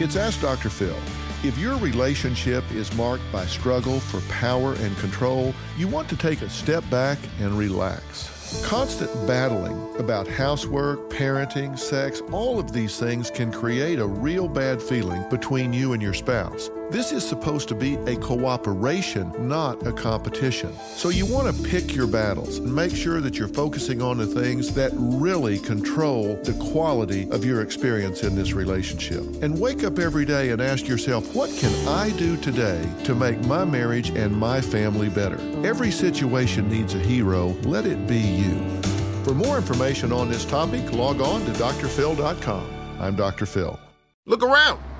It's Ask Dr. Phil. If your relationship is marked by struggle for power and control, you want to take a step back and relax. Constant battling about housework, parenting, sex, all of these things can create a real bad feeling between you and your spouse. This is supposed to be a cooperation, not a competition. So you want to pick your battles and make sure that you're focusing on the things that really control the quality of your experience in this relationship. And wake up every day and ask yourself, what can I do today to make my marriage and my family better? Every situation needs a hero. Let it be you. For more information on this topic, log on to drphil.com. I'm Dr. Phil. Look around.